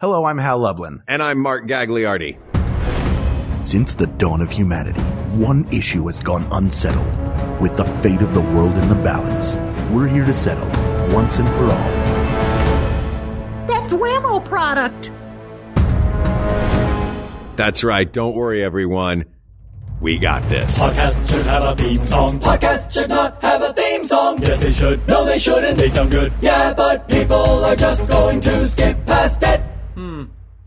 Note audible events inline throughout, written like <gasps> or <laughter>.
Hello, I'm Hal Lublin. And I'm Mark Gagliardi. Since the dawn of humanity, one issue has gone unsettled. With the fate of the world in the balance, we're here to settle once and for all. Best Wham-O product! That's right. Don't worry, everyone. We got this. Podcast should have a theme song. Podcast should not have a theme song. Yes, they should. No, they shouldn't. They sound good. Yeah, but people are just going to skip past it.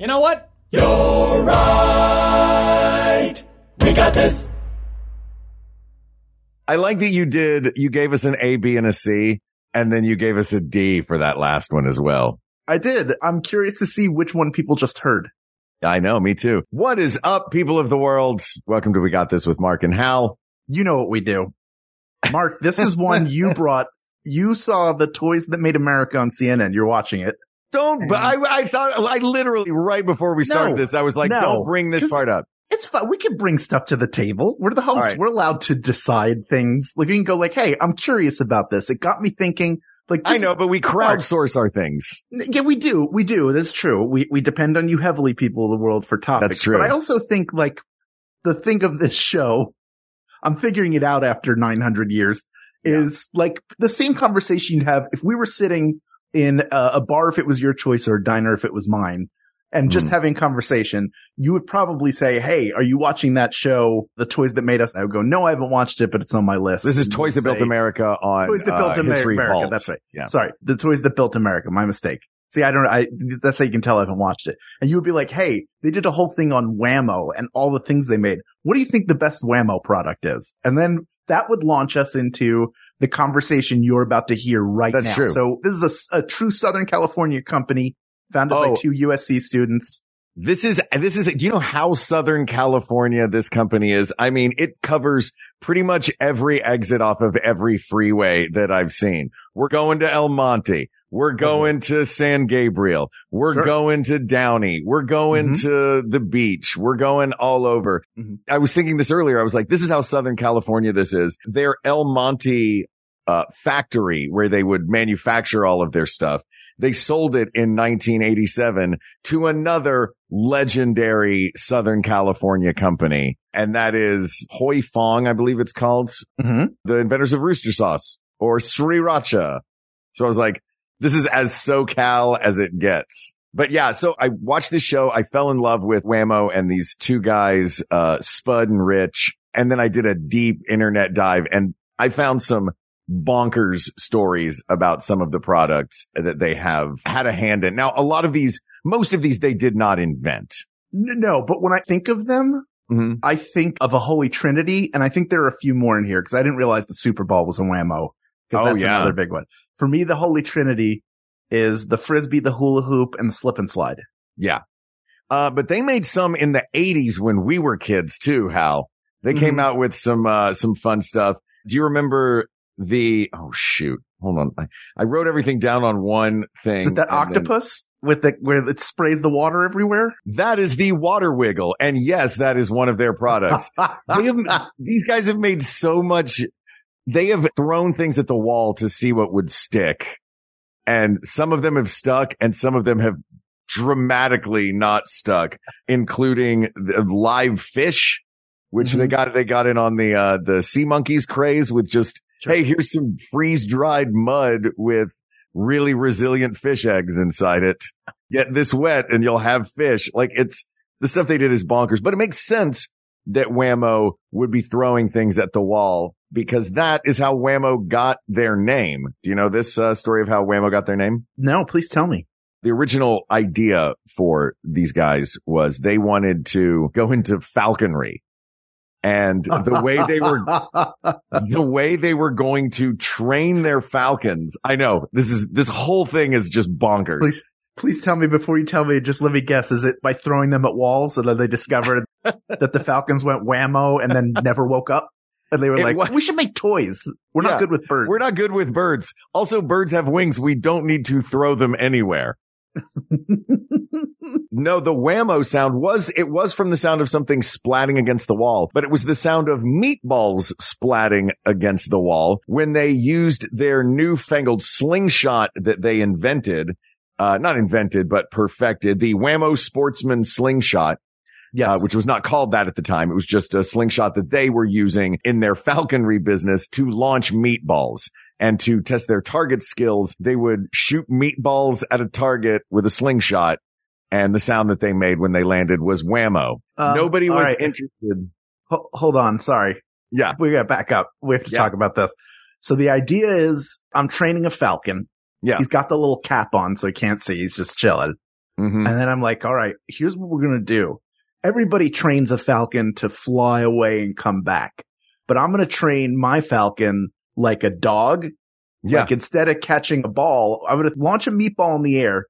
You know what? You're right. We got this. I like that you did, you gave us an A, B, and a C, and then you gave us a D for that last one as well. I did. I'm curious to see which one people just heard. I know, me too. What is up, people of the world? Welcome to We Got This with Mark and Hal. You know what we do. Mark, this is one <laughs> you brought. You saw the Toys That Made America on CNN. You're watching it. Don't, but I, I thought, I literally, right before we started No, this, I was like, no, don't bring this 'cause- part up. It's fun. We can bring stuff to the table. We're the hosts. right. We're allowed to decide things. Like we can go like, Hey, I'm curious about this. It got me thinking like, I this- know, but we crowdsource our things. Yeah, we do. We do. That's true. We, we depend on you heavily, people of the world, for topics. true. But I also think like the thing of this show, I'm figuring it out after 900 years is like the same conversation you'd have if we were sitting in a, a bar if it was your choice or a diner if it was mine and just Mhm. having conversation, you would probably say, Hey, are you watching that show, The Toys That Made Us? I would go, no, I haven't watched it, but it's on my list. This is And Toys That Built America on Toys That Built uh, History America. Vault. That's right. Yeah. Sorry. The Toys That Built America. My mistake. See, I don't, I, that's how you can tell I haven't watched it. And you would be like, Hey, they did a whole thing on Wham-O and all the things they made. What do you think the best Wham-O product is? And then that would launch us into the conversation you're about to hear right That's now. true. So this is a, a true Southern California company founded Oh. by two USC students. This is, this is, do you know how Southern California this company is? I mean, it covers pretty much every exit off of every freeway that I've seen. We're going to El Monte. We're going to San Gabriel. We're Sure. going to Downey. We're going Mhm. to the beach. We're going all over. Mhm. I was thinking this earlier. I was like, this is how Southern California this is. Their El Monte, uh, factory where they would manufacture all of their stuff. They sold it in 1987 to another legendary Southern California company. And that is Huy Fong, I believe it's called, Mm-hmm. the inventors of rooster sauce or Sriracha. So I was like, this is as SoCal as it gets. But yeah, so I watched this show. I fell in love with Whammo and these two guys, uh, Spud and Rich. And then I did a deep internet dive and I found some bonkers stories about some of the products that they have had a hand in. Now, a lot of these, most of these they did not invent. No, but when I think of them, Mm-hmm. I think of a holy trinity, and I think there are a few more in here because I didn't realize the Super Ball was a Wham-O. Because Oh, that's yeah. another big one. For me, the holy trinity is the frisbee, the hula hoop, and the slip and slide. Yeah. Uh, but they made some in the eighties when we were kids too, Hal. They came Mhm. out with some, uh, some fun stuff. Do you remember the, oh shoot, hold on. I, I wrote everything down on one thing. Is it that and then- octopus with the where it sprays the water everywhere? That is the water wiggle. And yes, that is one of their products. <laughs> Have- these guys have made so much. They have thrown things at the wall to see what would stick. And some of them have stuck and some of them have dramatically not stuck, including the live fish, which they got, they got in on the, uh, the sea monkeys craze with just, Hey, here's some freeze dried mud with really resilient fish eggs inside it. Get this wet and you'll have fish. Like it's the stuff they did is bonkers, but it makes sense that Wham-O would be throwing things at the wall because that is how Wham-O got their name. Do you know this uh, story of how Wham-O got their name? no, please tell me. The original idea for these guys was they wanted to go into falconry and <laughs> the way they were <laughs> the way they were going to train their falcons. I know this is, this whole thing is just bonkers. Please. Please tell me before you tell me. Just let me guess. Is it by throwing them at walls and then they discovered <laughs> that the falcons went whammo and then never woke up? And they were It like, wa- "We should make toys. We're Yeah. not good with birds." We're not good with birds. Also, birds have wings. We don't need to throw them anywhere. <laughs> No, the whammo sound was, it was from the sound of something splatting against the wall, but it was the sound of meatballs splatting against the wall when they used their newfangled slingshot that they invented. uh, not invented, but perfected the Wham-O Sportsman slingshot. Yes. Uh, which was not called that at the time. It was just a slingshot that they were using in their <laughs> falconry business to launch meatballs and to test their target skills. They would shoot meatballs at a target with a slingshot and the sound that they made when they landed was whammo. Um, Nobody was right. interested. Ho- hold on. Sorry. Yeah. We got to back up. We have to Yeah. talk about this. So the idea is I'm training a falcon. Yeah. He's got the little cap on so he can't see. He's just chilling. Mhm. And then I'm like, all right, here's what we're going to do. Everybody trains a falcon to fly away and come back, but I'm going to train my falcon like a dog. Yeah. Like instead of catching a ball, I'm going to launch a meatball in the air,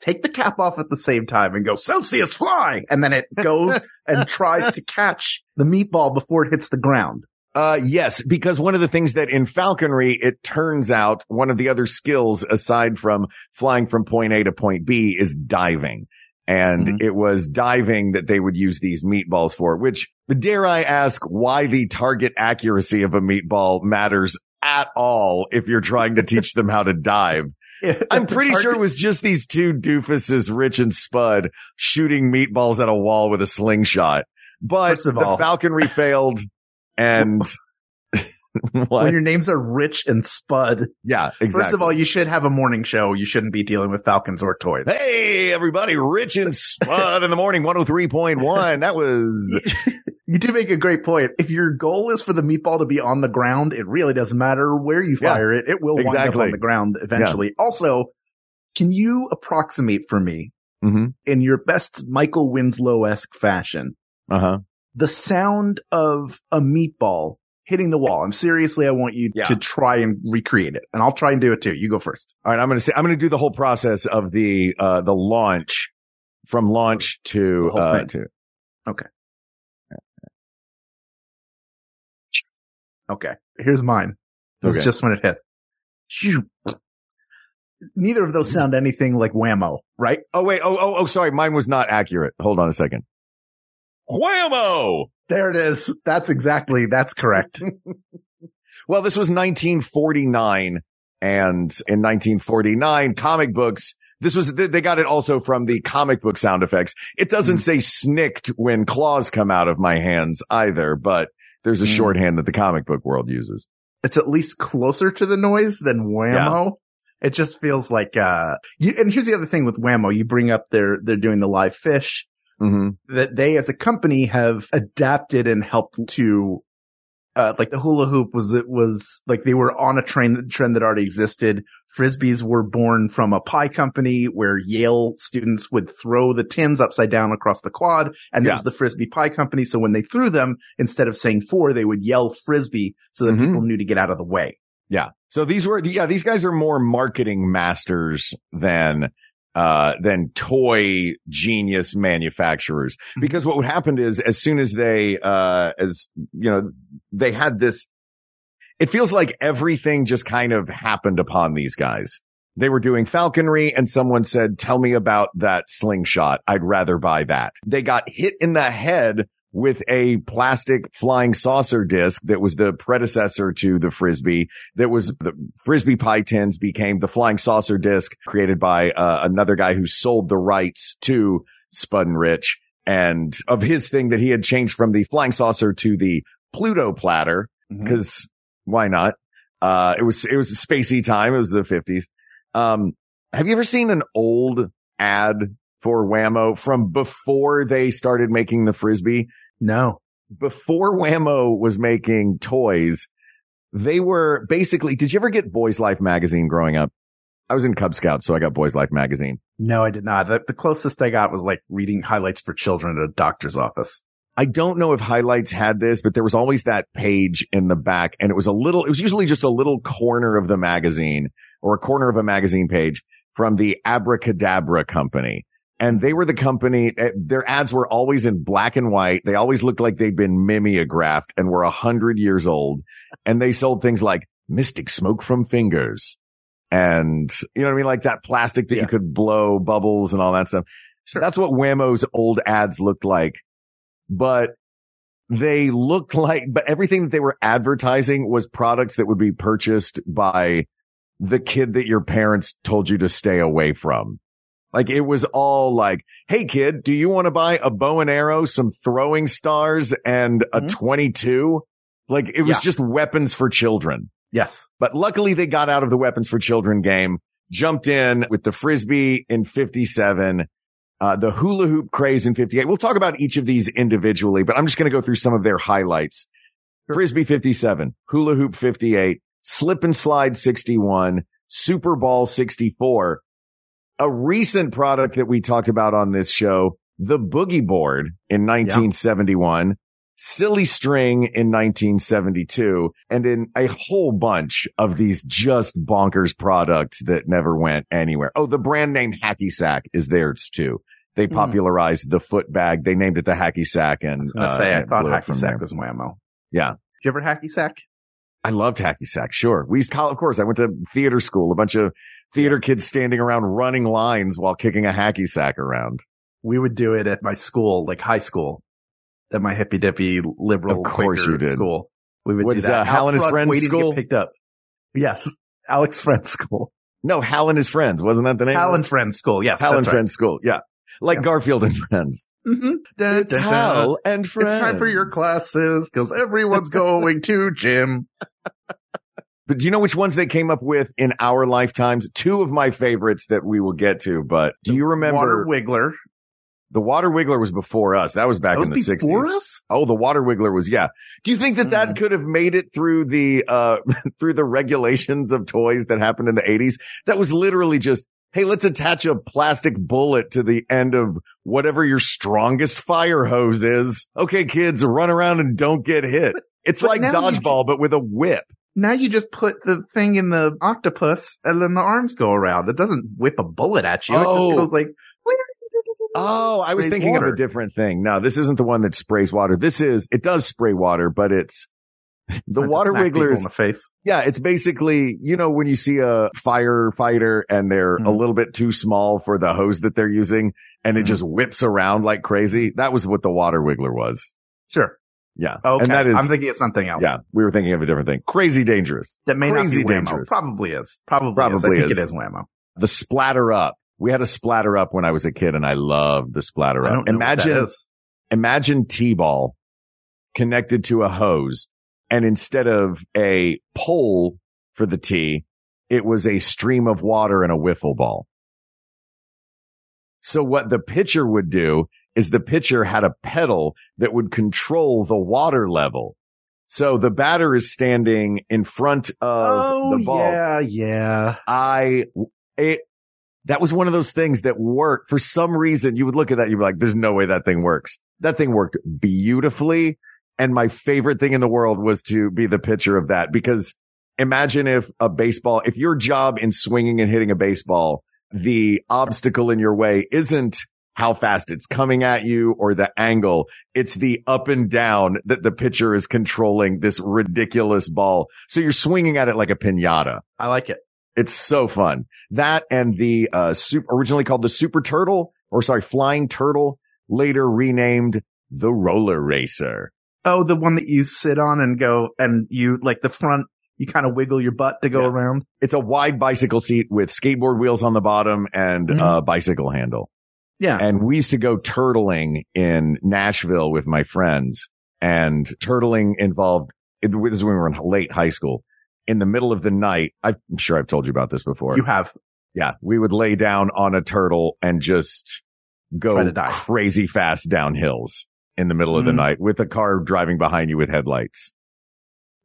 take the cap off at the same time and go Celsius fly. And then it goes <laughs> and tries to catch the meatball before it hits the ground. Uh, yes, because one of the things that in falconry, it turns out one of the other skills aside from flying from point A to point B is diving. And Mhm. it was diving that they would use these meatballs for, which dare I ask why the target accuracy of a meatball matters at all if you're trying to teach them how to dive. <laughs> I'm pretty sure it was just these two doofuses, Rich and Spud, shooting meatballs at a wall with a slingshot. But First of the all- falconry failed and? <laughs> <laughs> when your names are Rich and Spud. yeah, exactly. First of all, you should have a morning show. You shouldn't be dealing with falcons or toys. hey, everybody, Rich and Spud in the morning, 103.1. That was, <laughs> You do make a great point. If your goal is for the meatball to be on the ground, it really doesn't matter where you Yeah, fire it. It will wind up exactly. on the ground eventually. Also, can you approximate for me hmm in your best Michael Winslow-esque fashion uh huh. the sound of a meatball hitting the wall? I'm seriously, I want you Yeah. to try and recreate it and I'll try and do it too. You go first. All right. I'm going to say, I'm going to do the whole process of the, uh, the launch from launch to, uh, to, Okay. Okay. Here's mine. This Okay. is just when it hits. Neither of those sound anything like whammo, right? oh, wait. Oh, oh, oh, sorry. Mine was not accurate. Hold on a second. Whammo! There it is. That's exactly, that's correct. <laughs> Well, this was 1949 and in 1949 comic books, this was, they got it also from the comic book sound effects. It doesn't Mm. say snikt when claws come out of my hands either, but there's a Mm. shorthand that the comic book world uses. it's at least closer to the noise than whammo. It just feels like, uh, you, and here's the other thing with whammo. You bring up their, they're doing the live fish Mm-hmm. that they as a company have adapted and helped to uh, like the hula hoop was it was like they were on a train trend that already existed. Frisbees were born from a pie company where Yale students would throw the tins upside down across the quad, and it was the frisbee pie company. So when they threw them, instead of saying four, they would yell frisbee so that Mhm. people knew to get out of the way. Yeah. So these were, yeah, these guys are more marketing masters than, uh, than toy genius manufacturers. Because what would happen is as soon as they, uh, as, you know, they had this, it feels like everything just kind of happened upon these guys. They were doing falconry and someone said, tell me about that slingshot. I'd rather buy that. They got hit in the head with a plastic flying saucer disc that was the predecessor to the frisbee that was the frisbee pie tins became the flying saucer disc created by uh, another guy who sold the rights to Spud and Rich and of his thing that he had changed from the flying saucer to the Pluto platter Mm-hmm. because why not? Uh, it was, it was a spacey time. It was the fifties. Um, have you ever seen an old ad for Wham-O from before they started making the frisbee? No. before Wham-O was making toys, they were basically, did you ever get Boys Life magazine growing up? I was in Cub Scouts, so I got Boys Life magazine. No, I did not. The, the closest I got was like reading highlights for children at a doctor's office. I don't know if highlights had this, but there was always that page in the back and it was a little, it was usually just a little corner of the magazine or a corner of a magazine page from the Abracadabra company. And they were the company, eh, their ads were always in black and white. They always looked like they'd been mimeographed and were a hundred years old. And they sold things like mystic smoke from fingers. And you know what I mean? Like that plastic that Yeah. you could blow bubbles and all that stuff. Sure. That's what Wham-O's old ads looked like. But they looked like, but everything that they were advertising was products that would be purchased by the kid that your parents told you to stay away from. Like it was all like, Hey kid, do you want to buy a bow and arrow, some throwing stars and a Mhm. 22? Like it was Yeah. just weapons for children. Yes. But luckily they got out of the weapons for children game, jumped in with the frisbee in 57, uh, the hula hoop craze in 58. We'll talk about each of these individually, but I'm just going to go through some of their highlights. Frisbee 57, hula hoop 58, slip and slide 61, super ball 64. A recent product that we talked about on this show, the boogie board in 1971, silly string in 1972, and in a whole bunch of these just bonkers products that never went anywhere. Oh, the brand name Hacky Sack is theirs too. They Hmm. popularized the foot bag. They named it the Hacky Sack and I was gonna uh, say, I thought hacky sack there. was Wham-O. Yeah. Did you ever hacky sack? I loved hacky sack. Sure. We used to call, of course, I went to theater school, a bunch of theater kids standing around running lines while kicking a hacky sack around. We would do it at my school, like high school, at my hippy dippy liberal Of course you did. school. We would What do is, that. uh, Hal and his friends waiting to get school? picked up. Yes. <laughs> Alex Friends School. No, Hal and his friends. Wasn't that the name? Hal and? Friends School. Yes. Hal and right. friends school. Yeah. Like Yeah. Garfield and friends. Mm-hmm. It's Hal and friends. It's time for your classes because everyone's <laughs> going to gym. But do you know which ones they came up with in our lifetimes? Two of my favorites that we will get to, but do you remember Water Wiggler. the Water Wiggler was before us? That was back That in the was 60s. before us? Oh, the water wiggler was, yeah. Do you think that that Mm. could have made it through the, uh, <laughs> through the regulations of toys that happened in the eighties? That was literally just, Hey, let's attach a plastic bullet to the end of whatever your strongest fire hose is. Okay, kids, run around and don't get hit. It's But like dodgeball, but with a whip. Now you just put the thing in the octopus and then the arms go around. It doesn't whip a bullet at you. It Oh. just goes like, Oh, I was thinking of a different thing. No, this isn't the one that sprays water. This is, it does spray water, but it's the water wigglers. in the face. Yeah, it's basically, you know, when you see a firefighter and they're a Mhm. little bit too small for the hose that they're using and it Mhm. just whips around like crazy. That was what the water wiggler was. Sure. Yeah. Okay. And that is, I'm thinking of something else. yeah, we were thinking of a different thing. Crazy dangerous. That may Crazy not be Wham-O. dangerous. Probably is. Probably, is. Probably I think is. it is Wham-O. The splatter up. We had a splatter up when I was a kid and I loved the splatter up. don't know what that Imagine, imagine T-ball connected to a hose and instead of a pole for the tee, it was a stream of water and a wiffle ball. So what the pitcher would do is the pitcher had a pedal that would control the water level. So the batter is standing in front of Oh, the ball. yeah, yeah. I, it, that was one of those things that worked for some reason. You would look at that. You'd be like, there's no way that thing works. That thing worked beautifully. And my favorite thing in the world was to be the pitcher of that because imagine if a baseball, if your job in swinging and hitting a baseball, the obstacle in your way isn't how fast it's coming at you or the angle. It's the up and down that the pitcher is controlling this ridiculous ball. So you're swinging at it like a pinata. I like it. It's so fun. That and the, uh, super, originally called the super turtle or sorry, flying turtle, later renamed the roller racer. Oh, the one that you sit on and go and you like the front, you kind of wiggle your butt to go Yeah. around. It's a wide bicycle seat with skateboard wheels on the bottom and Mhm. a bicycle handle. Yeah. And we used to go turtling in Nashville with my friends and turtling involved, this is when we were in late high school. In the middle of the night, I'm sure I've told you about this before. you have. Yeah, we would lay down on a turtle and just go crazy fast down hills in the middle of the Mhm. night with a car driving behind you with headlights.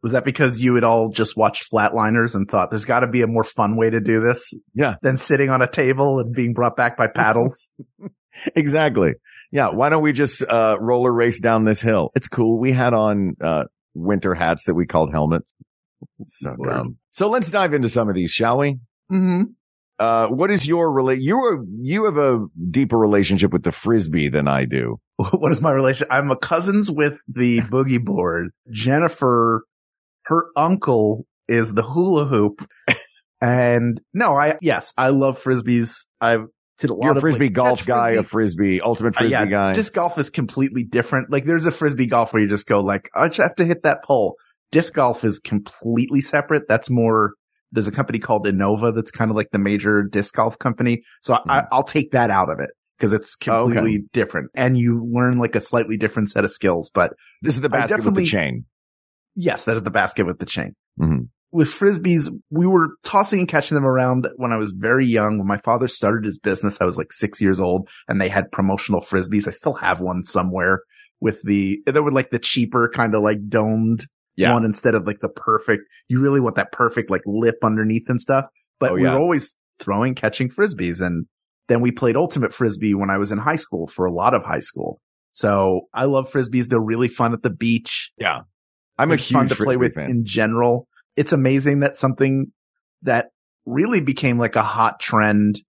Was that because you had all just watched Flatliners and thought there's got to be a more fun way to do this Yeah, than sitting on a table and being brought back by paddles? <laughs> exactly. Yeah. Why don't we just, uh, roller race down this hill? It's cool. We had on, uh, winter hats that we called helmets. So dumb. So let's dive into some of these, shall we? mm-hmm. Uh, what is your relate? You are, you have a deeper relationship with the frisbee than I do. <laughs> What is my relation? I'm a cousins with the <laughs> boogie board. Jennifer, her uncle is the hula hoop. And no, I, yes, I love frisbees. I've did a lot You're a frisbee like, golf guy, a frisbee. frisbee, ultimate Uh, frisbee yeah, guy. Disc golf is completely different. Like there's a frisbee golf where you just go like, I just have to hit that pole. Disc golf is completely separate. That's more there's a company called Innova that's kind of like the major disc golf company. So I, I, I'll take that out of it because it's Oh, okay. completely different and you learn like a slightly different set of skills. But This is the basket with the chain. yes, that is the basket with the chain. Mhm. With frisbees, we were tossing and catching them around when I was very young. When my father started his business, I was like six years old and they had promotional frisbees. I still have one somewhere with the, that were like the cheaper kind of like domed Yeah. one instead of like the perfect. You really want that perfect like lip underneath and stuff. But Oh, we yeah. were always throwing, catching frisbees. And then we played ultimate frisbee when I was in high school for a lot of high school. So I love frisbees. They're really fun at the beach. Yeah. I'm a It's fun huge to play with fan. in general. It's amazing that something that really became like a hot trend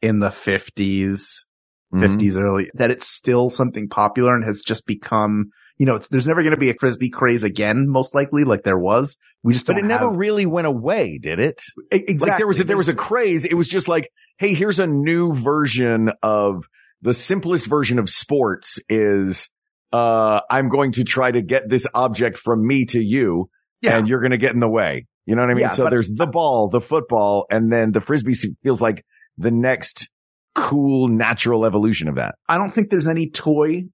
in the 50s, Mhm. 50s early, that it's still something popular and has just become, you know, it's, there's never going to be a frisbee craze again, most likely, like there was. We just But it never have- really went away, did it? Exactly. Like there was a, there was a craze. It was just like, hey, here's a new version of the simplest version of sports is, uh, I'm going to try to get this object from me to you yeah. and you're going to get in the way. You know what I mean? Yeah, so there's the ball, the football, and then the frisbee feels like the next cool natural evolution of that. I don't think there's any toy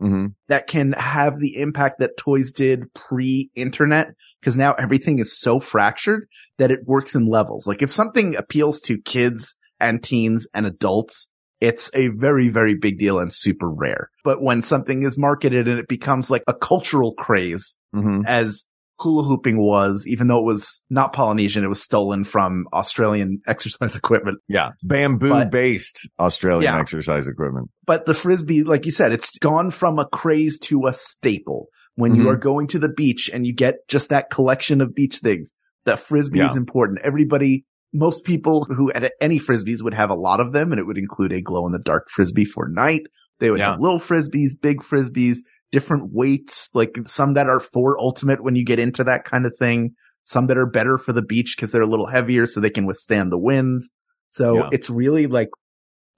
hmm that can have the impact that toys did pre-internet because now everything is so fractured that it works in levels. Like if something appeals to kids and teens and adults, it's a very, very big deal and super rare. But when something is marketed and it becomes like a cultural craze hmm as hula hooping was, even though it was not Polynesian, it was stolen from Australian <laughs> exercise equipment. Yeah. Bamboo based Australian Yeah. exercise equipment. but the frisbee, like you said, it's gone from a craze to a staple. When you Mhm. are going to the beach and you get just that collection of beach things, the frisbee Yeah. is important. Everybody, most people who at any frisbees would have a lot of them and it would include a glow in the dark frisbee for night. They would Yeah. have little frisbees, big frisbees, different weights, like some that are for ultimate when you get into that kind of thing. Some that are better for the beach because they're a little heavier so they can withstand the wind. So Yeah. it's really like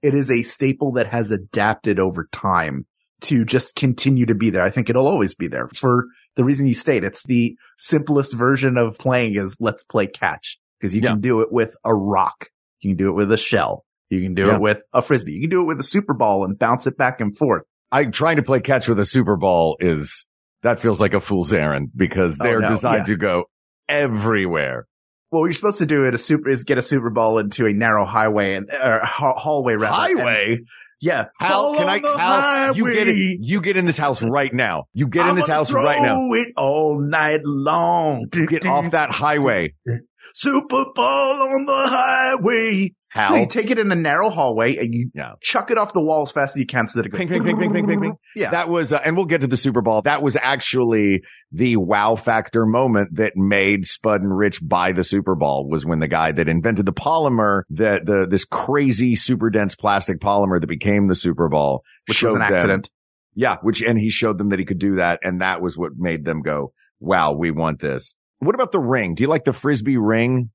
it is a staple that has adapted over time to just continue to be there. I think it'll always be there for the reason you state. It's the simplest version of playing is let's play catch because you Yeah. can do it with a rock. You can do it with a shell. You can do Yeah. it with a frisbee. You can do it with a super ball and bounce it back and forth. I trying to play catch with a super ball is that feels like a fool's errand because Oh, they're no. designed Yeah. to go everywhere. Well, what you're supposed to do at a super is get a super ball into a narrow highway and or ha- hallway rather. and- Highway. yeah. How can I? How you get in? You get in this house right now. You get in I'm this house right now. It all night long. Get off that highway. <laughs> Super ball on the highway. How? You take it in a narrow hallway and you Yeah. chuck it off the wall as fast as you can so that it goes Ping, ping, ping, ping, ping, ping, ping. <laughs> Yeah. That was, uh, and we'll get to the Super Ball. That was actually the wow factor moment that made Spud and Rich buy the Super Ball was when the guy that invented the polymer that the, this crazy super dense plastic polymer that became the Super Ball which was an showed them- accident. Yeah, which, and he showed them that he could do that. And that was what made them go, wow, we want this. What about the ring? Do you like the frisbee ring?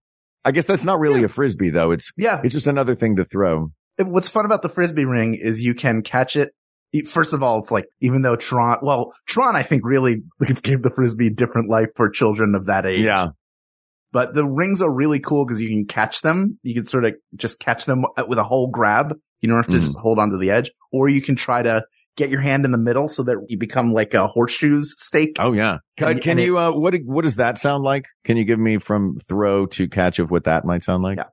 I guess that's not really a frisbee though. It's, Yeah. it's just another thing to throw. What's fun about the frisbee ring is you can catch it. First of all, it's like, even though Tron, well, Tron, I think really <laughs> gave the frisbee different life for children of that age. Yeah. But the rings are really cool because you can catch them. You can sort of just catch them with a whole grab. You don't have to Mhm. just hold onto the edge or you can try to get your hand in the middle so that you become like a horseshoes stake. Oh yeah. Can, And- can and it- you, uh, what, what does that sound like? Can you give me from throw to catch of what that might sound like? Yeah.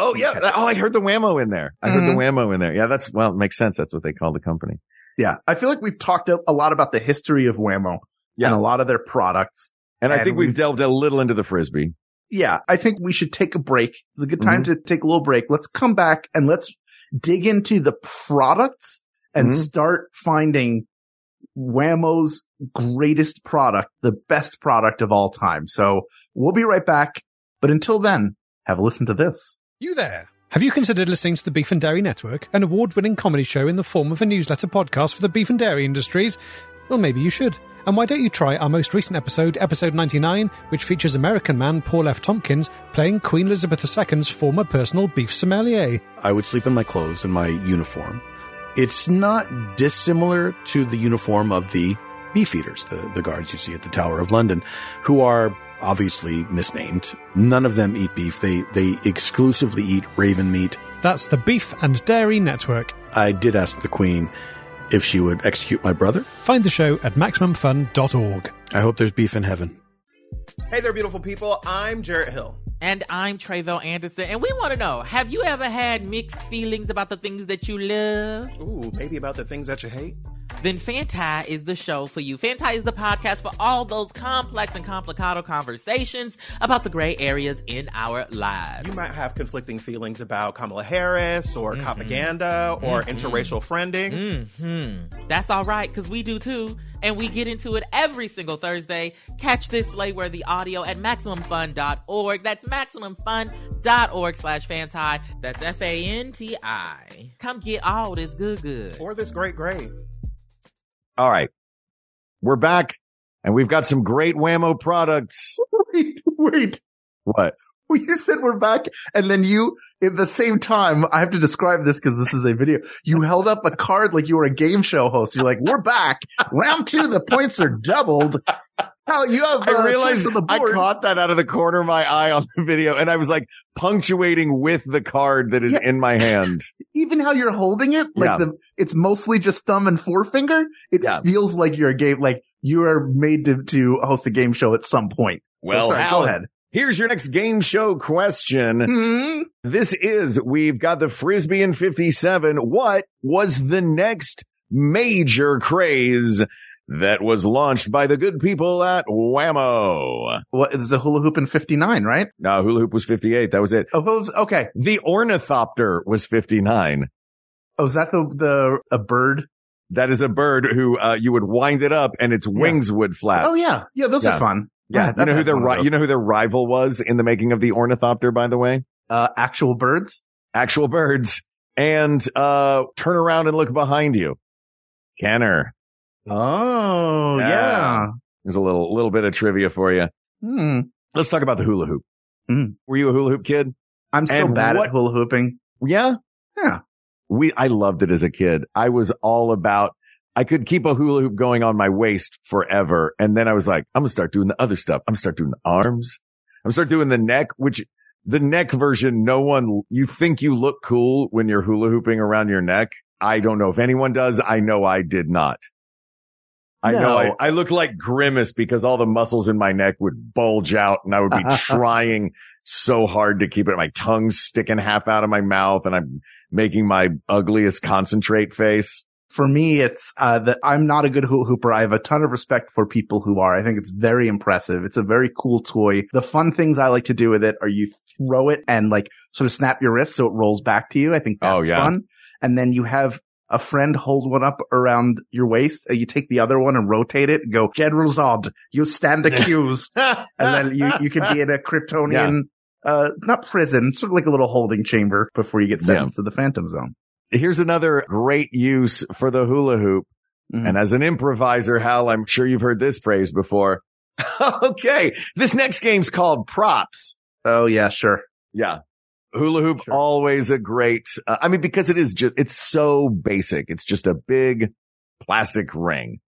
Oh yeah. Oh, I heard the whammo in there. I heard the Mhm. whammo in there. Yeah. That's, well, it makes sense. That's what they call the company. Yeah. I feel like we've talked a lot about the history of Wham-O Yeah. and a lot of their products. And, I think we've we've- delved a little into the frisbee. Yeah. I think we should take a break. It's a good time Mm-hmm. to take a little break. Let's come back and let's dig into the products and Mhm. start finding Wham-O's greatest product, the best product of all time. So we'll be right back. But until then, have a listen to this. You there? Have you considered listening to the Beef and Dairy Network, an award winning comedy show in the form of a newsletter podcast for the beef and dairy industries? Well, maybe you should. And why don't you try our most recent episode, episode 99, which features American man Paul F. Tompkins playing Queen Elizabeth II's former personal beef sommelier? I would sleep in my clothes in my uniform It's not dissimilar to the uniform of the beef eaters, the, the guards you see at the Tower of London, who are obviously misnamed. None of them eat beef. They, they exclusively eat raven meat. That's the Beef and Dairy Network. I did ask the Queen if she would execute my brother. Find the show at MaximumFun.org. I hope there's beef in heaven. Hey there, beautiful people. I'm Jarrett Hill. And I'm Tre'vell Anderson, and we want to know have you ever had mixed feelings about the things that you love? Ooh, maybe about the things that you hate? Then Fanti is the show for you. Fanti is the podcast for all those complex and complicado conversations about the gray areas in our lives. You might have conflicting feelings about Kamala Harris or mm-hmm. propaganda or mm-hmm. interracial friending. Mm-hmm. That's all right, because we do too. And we get into it every single Thursday. Catch this Slayworthy audio at MaximumFun.org. That's MaximumFun.org slash Fanti. That's F-A-N-T-I. Come get all this good good. Or this great great. All right. We're back and we've got some great Wham-O products. <laughs> Wait, wait. What? Well, you said we're back, and then you, at the same time, I have to describe this because this is a video. You held up a card like you were a game show host. You're like, "We're back, round two. The points are doubled." How you have? Uh, I realized the board. I caught that out of the corner of my eye on the video, and I was like punctuating with the card that is yeah. in my hand. <laughs> Even how you're holding it, like yeah. the, it's mostly just thumb and forefinger. It yeah. feels like you're a game, like you are made to to host a game show at some point. Well, so, sorry, go ahead. Here's your next game show question. Mm-hmm. This is, we've got the Frisbee in 57. What was the next major craze that was launched by the good people at Wham-O? What is the hula hoop in 59, right? No, hula hoop was 58. That was it. Oh, was, okay. The ornithopter was 59. Oh, is that the, the, a bird? That is a bird who, uh, you would wind it up and its wings yeah. would flap. Oh yeah. Yeah. Those yeah. are fun. Yeah, you know who their ri- you know who their rival was in the making of the ornithopter, by the way. Uh, actual birds, actual birds, and uh, turn around and look behind you, Kenner. Oh yeah. yeah. There's a little little bit of trivia for you. Hmm. Let's talk about the hula hoop. Mm. Were you a hula hoop kid? I'm so and bad what, at hula hooping. Yeah, yeah. We I loved it as a kid. I was all about I could keep a hula hoop going on my waist forever. And then I was like, I'm gonna start doing the other stuff. I'm gonna start doing the arms. I'm gonna start doing the neck, which the neck version, no one, you think you look cool when you're hula hooping around your neck. I don't know if anyone does. I know I did not. I no. know I, I looked like grimace because all the muscles in my neck would bulge out and I would be <laughs> trying so hard to keep it. My tongue's sticking half out of my mouth and I'm making my ugliest concentrate face for me, it's uh, that I'm not a good hula hooper. I have a ton of respect for people who are. I think it's very impressive. It's a very cool toy. The fun things I like to do with it are you throw it and like sort of snap your wrist so it rolls back to you. I think oh, that's oh, yeah. fun. And then you have a friend hold one up around your waist and you take the other one and rotate it and go, General Zod, you stand accused. <laughs> and then you, you can be in a Kryptonian, yeah. uh, not prison, sort of like a little holding chamber before you get sentenced yeah. to the Phantom Zone here's another great use for the hula hoop. Mm-hmm. And as an improviser, Hal, I'm sure you've heard this phrase before. <laughs> okay. This next game's called props. Oh yeah, sure. Yeah. Hula hoop, sure. always a great, uh, I mean, because it is just, it's so basic. It's just a big plastic ring.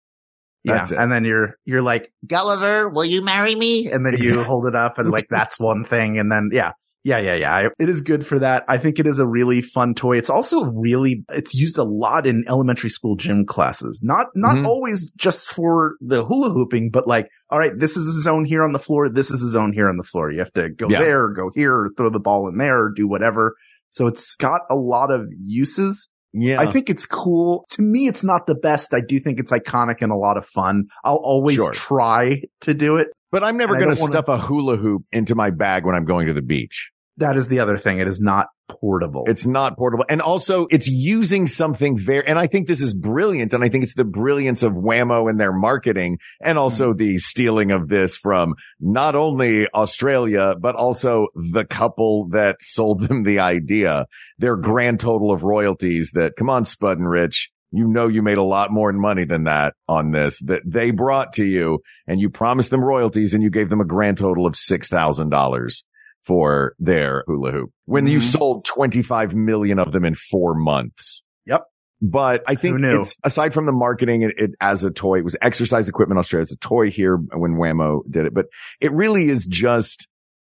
That's yeah. It. And then you're, you're like, Gulliver, will you marry me? And then you hold it up and like, <laughs> that's one thing. And then, yeah, yeah, yeah, yeah. It is good for that. I think it is a really fun toy. It's also really, it's used a lot in elementary school gym classes. Not, not mm-hmm. always just for the hula hooping, but like, all right, this is a zone here on the floor. This is a zone here on the floor. You have to go yeah. there, go here, throw the ball in there, do whatever. So it's got a lot of uses. Yeah. I think it's cool. To me, it's not the best. I do think it's iconic and a lot of fun. I'll always sure. try to do it. But I'm never going to stuff a hula hoop into my bag when I'm going to the beach. That is the other thing. It is not portable. It's not portable. And also it's using something very, and I think this is brilliant. And I think it's the brilliance of Wham-O and their marketing and also mm-hmm. the stealing of this from not only Australia, but also the couple that sold them the idea. Their grand total of royalties that come on, Spud and Rich you know you made a lot more money than that on this that they brought to you and you promised them royalties and you gave them a grand total of $6,000 for their hula hoop when mm-hmm. you sold 25 million of them in four months. Yep. But I think aside from the marketing it, it as a toy, it was exercise equipment Australia. as a toy here when Wham-O did it, but it really is just,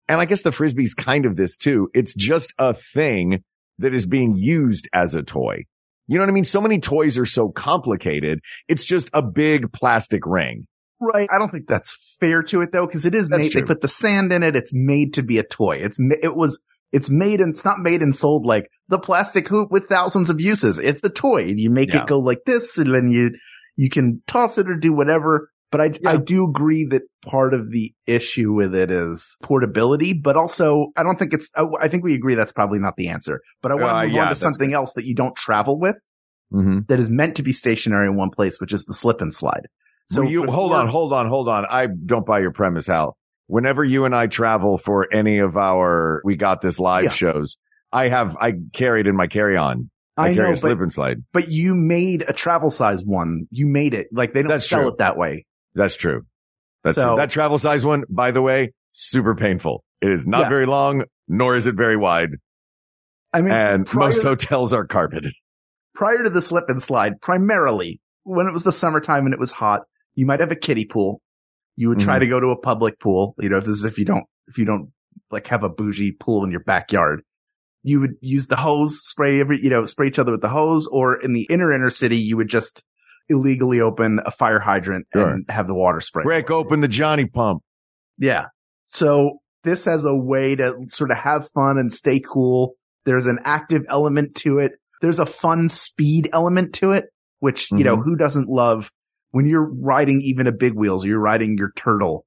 and I guess the frisbee's kind of this too. It's just a thing that is being used as a toy. You know what I mean? So many toys are so complicated. It's just a big plastic ring. Right. I don't think that's fair to it though, because it is That's made, true. they put the sand in it. It's made to be a toy. It's, it was, it's made and it's not made and sold like the plastic hoop with thousands of uses. It's a toy and you make Yeah. it go like this and then you, you can toss it or do whatever. But I, I do agree that part of the issue with it is portability, but also I don't think it's, I, I think we agree that's probably not the answer, but I want Uh, to move yeah, on to something else that you don't travel with Mm-hmm. that is meant to be stationary in one place, which is the slip and slide. So you before- hold on, hold on, hold on. I don't buy your premise, Hal. Whenever you and I travel for any of our we got this live Yeah. shows, I have I carried in my carry on. I, I carry know, a slip but, and slide. but you made a travel size one. You made it. Like they don't That's sell true. it that way. That's true. That's So- true. That travel size one, by the way, super painful. It is not Yes. very long, nor is it very wide, I mean, and prior, most hotels are carpeted. prior to the slip and slide, primarily when it was the summertime and it was hot, you might have a kiddie pool. You would try Mhm. to go to a public pool. You know, if this is if you don't, if you don't like have a bougie pool in your backyard, you would use the hose, spray every, you know, spray each other with the hose or in the inner inner city, you would just illegally open a fire hydrant Sure. and have the water spray. Break open the Johnny pump. Yeah. So this has a way to sort of have fun and stay cool. There's an active element to it. There's a fun speed element to it, which, you know, Mhm. who doesn't love when you're riding even a big wheels, you're riding your turtle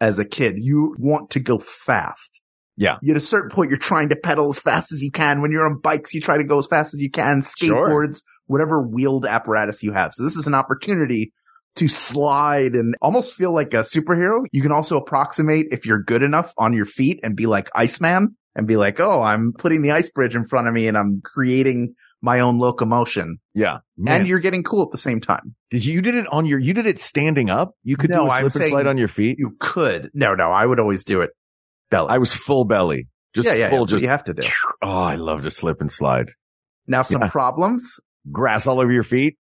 as a kid. You want to go fast. Yeah. You, at a certain point, you're trying to pedal as fast as you can. When you're on bikes, you try to go as fast as you can. Sure. Skateboards, whatever wheeled apparatus you have. So this is an opportunity to slide and almost feel like a superhero. You can also approximate if you're good enough on your feet and be like Iceman and be like, Oh, I'm putting the ice bridge in front of me and I'm creating my own locomotion Yeah. Man, and you're getting cool at the same time. did you, you did it on your, you did it standing up? You could No, do a I'm slip and slide on your feet? You could. No, no, I would always do it. Belly. I was full belly. Just yeah, yeah, full, just, you have to do. oh, I love to slip and slide. Now some Yeah. problems. Grass all over your feet.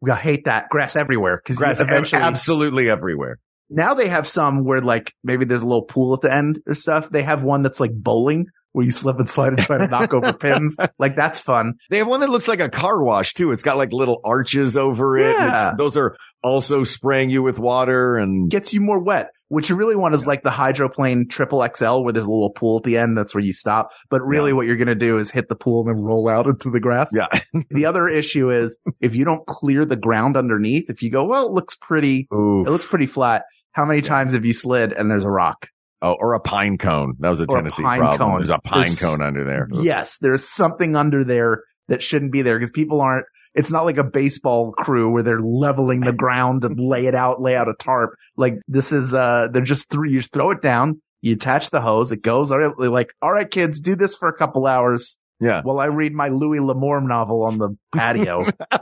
We hate that grass everywhere because Grass eventually absolutely everywhere. now they have some where like maybe there's a little pool at the end or stuff. They have one that's like bowling where you slip and slide and try to knock over <laughs> pins. Like that's fun. They have one that looks like a car wash too. It's got like little arches over it. Yeah. Those are also spraying you with water and Gets you more wet. What you really want is like the hydroplane triple XL where there's a little pool at the end. That's where you stop. But really Yeah. what you're going to do is hit the pool and then roll out into the grass. yeah. <laughs> The other issue is if you don't clear the ground underneath, if you go, well, it looks pretty, Ooh. it looks pretty flat. How many times have you slid and there's a rock? Oh, or a pine cone. That was a Or Tennessee pine problem. cone. There's a pine There's- cone under there. Yes, there's something under there that shouldn't be there because people aren't, it's not like a baseball crew where they're leveling the ground and lay it out, lay out a tarp. Like this is, uh, they're just three, you just throw it down, you attach the hose, it goes, all right, they're like, all right, kids, do this for a couple hours Yeah. while I read my Louis L'Amour novel on the patio. <laughs>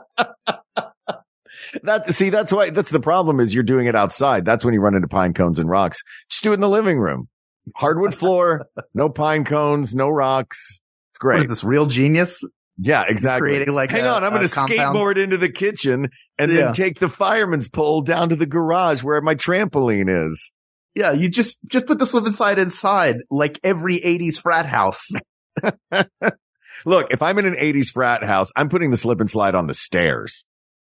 That, see, that's why, that's the problem is you're doing it outside. That's when you run into pine cones and rocks. Just do it in the living room. Hardwood floor, no pine cones, no rocks. It's what is great. this real genius? Yeah, exactly. Creating like Hang a- on, I'm going to skateboard into the kitchen and Yeah. then take the fireman's pole down to the garage where my trampoline is. Yeah, you just, just put the slip and slide inside like every 80s frat house. <laughs> Look, if I'm in an 80s frat house, I'm putting the slip and slide on the stairs.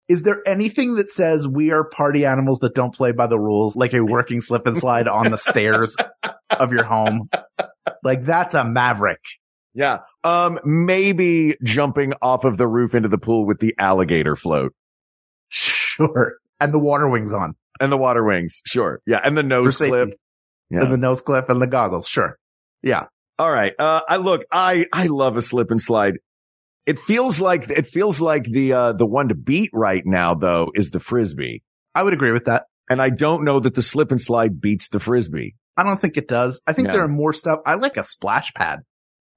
Is there anything that says we are party animals that don't play by the rules, like a working slip and slide on the stairs <laughs> of your home? Like that's a maverick. Yeah. Um, maybe jumping off of the roof into the pool with the alligator float Sure. And the water wings on. and the water wings. Sure. Yeah. And the nose clip. Yeah. And the nose clip and the goggles. Sure. Yeah. All right. Uh, I look, I, I love a slip and slide. It feels like, it feels like the, uh, the one to beat right now though is the frisbee. I would agree with that. And I don't know that the slip and slide beats the frisbee. I don't think it does. I think Yeah. there are more stuff. I like a splash pad,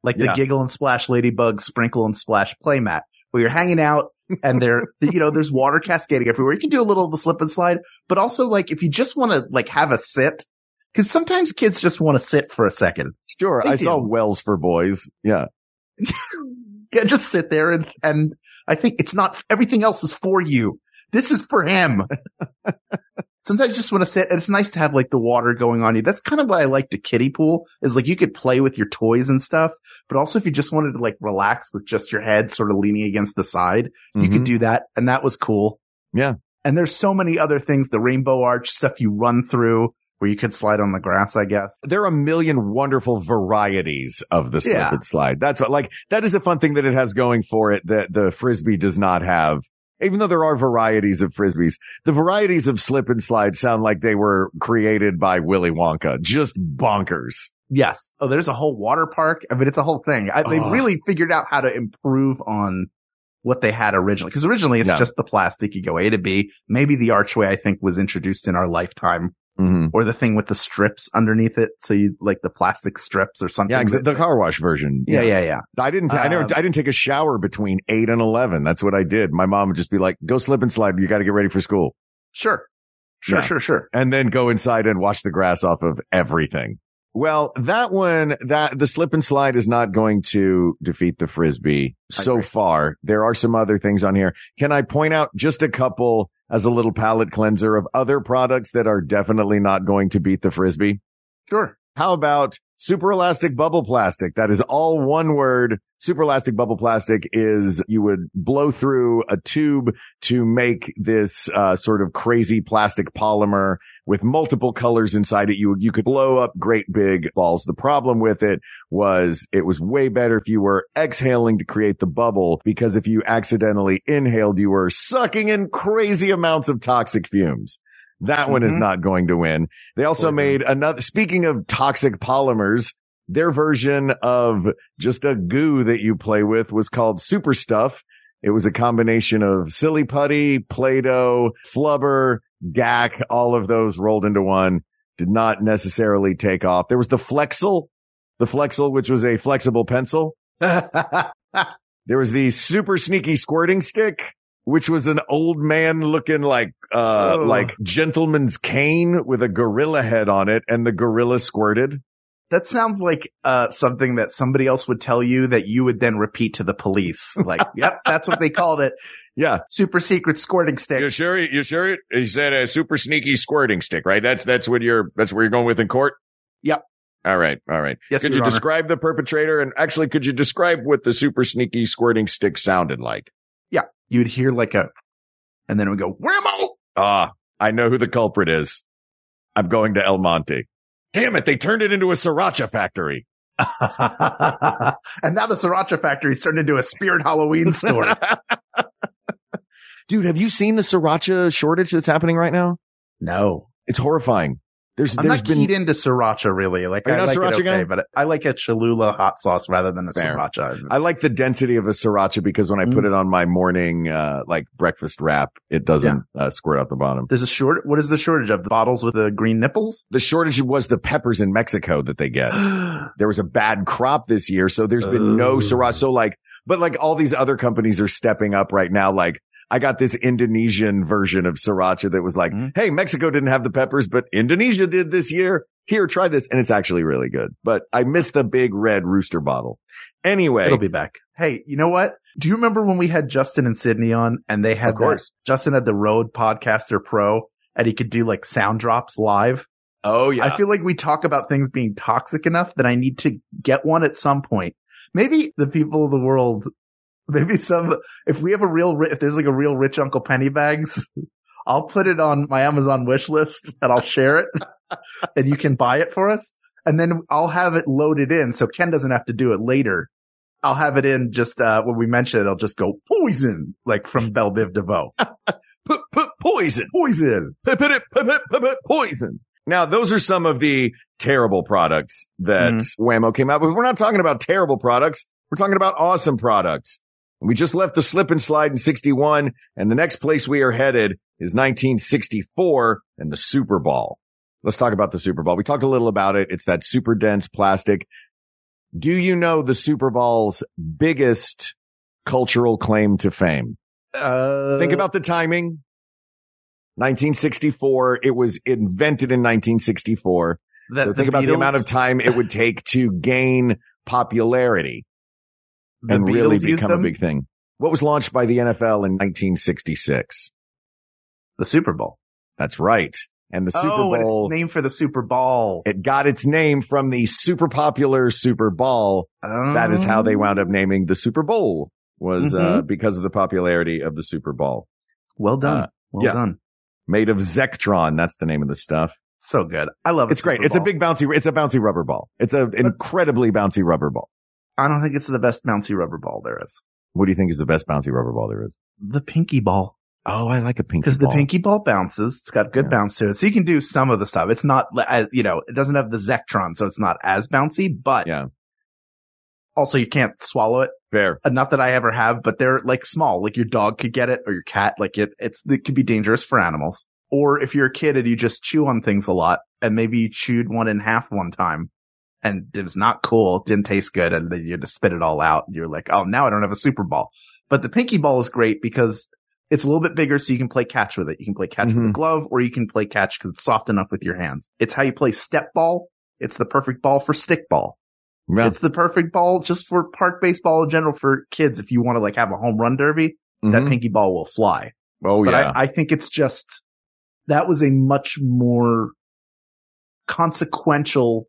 like the giggle and splash ladybug sprinkle and splash playmat where you're hanging out and there, <laughs> you know, there's water cascading everywhere. You can do a little of the slip and slide, but also like if you just want to like have a sit, cause sometimes kids just want to sit for a second. Sure. They I saw. Wells for Boys. Yeah. <laughs> Yeah, just sit there and, and I think it's not, everything else is for you. This is for him. <laughs> Sometimes you just want to sit and it's nice to have like the water going on you. That's kind of what I like to kiddie pool is like you could play with your toys and stuff, but also if you just wanted to like relax with just your head sort of leaning against the side, you could Mhm. do that. And that was cool. Yeah. And there's so many other things, the rainbow arch stuff you run through where you could slide on the grass, I guess. there are a million wonderful varieties of the slip Yeah. and slide. That's what, like, that is a fun thing that it has going for it that the frisbee does not have. Even though there are varieties of frisbees, the varieties of slip and slide sound like they were created by Willy Wonka. Just bonkers. Yes. Oh, there's a whole water park. I mean, it's a whole thing. I, they Oh. really figured out how to improve on what they had originally. Cause originally it's just the plastic. You go A to B. Maybe the archway, I think, was introduced in our lifetime Mm-hmm. or the thing with the strips underneath it. So you like the plastic strips or something. Yeah, that- the car wash version. yeah, yeah, yeah. I didn't, I never, Um, I didn't take a shower between eight and 11. That's what I did. My mom would just be like, go slip and slide. You got to get ready for school. Sure. Sure, Yeah. sure, sure. and then go inside and wash the grass off of everything. Well, that one, that the slip and slide is not going to defeat the frisbee so far. There are some other things on here. Can I point out just a couple as a little palate cleanser of other products that are definitely not going to beat the frisbee? Sure. How about super elastic bubble plastic? That is all one word. Super elastic bubble plastic is you would blow through a tube to make this uh, sort of crazy plastic polymer with multiple colors inside it. You you could blow up great big balls. The problem with it was it was way better if you were exhaling to create the bubble because if you accidentally inhaled, you were sucking in crazy amounts of toxic fumes. That one is Mhm. not going to win. They also made another, speaking of toxic polymers, their version of just a goo that you play with was called super stuff. It was a combination of silly putty, Play-Doh, flubber, Gak, all of those rolled into one. Did not necessarily take off. There was the Flexel, the Flexel, which was a flexible pencil. <laughs> There was the super sneaky squirting stick, which was an old man looking like, uh, Oh. like gentleman's cane with a gorilla head on it and the gorilla squirted. that sounds like uh something that somebody else would tell you that you would then repeat to the police. Like, <laughs> yep, that's what they called it. Yeah. Super secret squirting stick. You sure? You sure? You said a super sneaky squirting stick, right? That's that's what you're. That's where you're going with in court. Yep. All right. All right. Yes, could Your you Honor. describe the perpetrator? And actually, could you describe what the super sneaky squirting stick sounded like? You'd hear like a, and then it would go, whammo! Ah, I know who the culprit is. I'm going to El Monte. Damn it. They turned it into a sriracha factory. <laughs> and now the Sriracha Factory's turned into a Spirit Halloween store. <laughs> Dude, have you seen the sriracha shortage that's happening right now? no. It's horrifying. There's, I'm there's not been, keyed into Sriracha really. Like, I like Sriracha it okay, guy? but I like a Cholula hot sauce rather than a Fair. Sriracha. I like the density of a sriracha because when I put Mm. it on my morning, uh, like breakfast wrap, it doesn't uh, squirt out the bottom. There's a short, what is the shortage of? The bottles with the green nipples? The shortage was the peppers in Mexico that they get. <gasps> there was a bad crop this year. So there's been no Oh. sriracha. So like, but like all these other companies are stepping up right now. Like I got this Indonesian version of sriracha that was like, Mhm. Hey, Mexico didn't have the peppers, but Indonesia did this year. Here, try this. And it's actually really good, but I missed the big red rooster bottle. Anyway, It'll be back. Hey, you know what? Do you remember when we had Justin and Sydney on and they had Of course. that? Justin had the Rode Podcaster Pro and he could do like sound drops live. oh yeah. I feel like we talk about things being toxic enough that I need to get one at some point. Maybe the people of the world, <laughs> maybe some, if we have a real, if there's like a real rich Uncle Pennybags, <laughs> I'll put it on my Amazon wish list and I'll share it <laughs> and you can buy it for us. And then I'll have it loaded in so Ken doesn't have to do it later. I'll have it in just, uh, when we mention it, I'll just go poison, like from Belle Biv DeVoe. put, put poison. Poison. Poison. Now, those are some of the terrible products that Mhm. Wham-O came out with. We're not talking about terrible products. We're talking about awesome products. We just left the slip and slide in 61 and the next place we are headed is 1964 and the Super Ball. Let's talk about the Super Ball. We talked a little about it. It's that super dense plastic. Do you know the Super Ball's biggest cultural claim to fame? Uh, Think about the timing. 1964. It was invented in 1964. that. So think about the amount of time it would take to gain popularity the and really become a big thing. What was launched by the NFL in 1966? The Super Bowl. That's right. And the Super oh, Bowl, it's named for the Super Ball. it got its name from the super popular Super Ball. That is how they wound up naming the Super Bowl was, uh, because of the popularity of the Super Ball. Well done. Uh, well yeah. done. Made of Zectron. That's the name of the stuff. So good. I love it. It's great. It's a big bouncy, it's a bouncy rubber ball. It's an incredibly bouncy rubber ball. I don't think it's the best bouncy rubber ball there is. What do you think is the best bouncy rubber ball there is? The pinky ball. Oh, I like a pinky Because the pinky ball bounces. It's got good Yeah. bounce to it. So you can do some of the stuff. It's not, you know, it doesn't have the Zectron, so it's not as bouncy, but Yeah. also you can't swallow it. Fair. Uh, Not that I ever have, but they're like small. Like your dog could get it or your cat. Like it, it's, it could be dangerous for animals. Or if you're a kid and you just chew on things a lot and maybe you chewed one in half one time and it was not cool. Didn't taste good. And then you had to spit it all out. And you're like, Oh, now I don't have a super ball. But the pinky ball is great because it's a little bit bigger. So you can play catch with it. You can play catch with a glove or you can play catch because it's soft enough with your hands. It's how you play step ball. It's the perfect ball for stick ball. Yeah. It's the perfect ball just for park baseball in general for kids. If you want to like have a home run derby, that Mhm. pinky ball will fly. Oh, but yeah. I, I think it's just, that was a much more consequential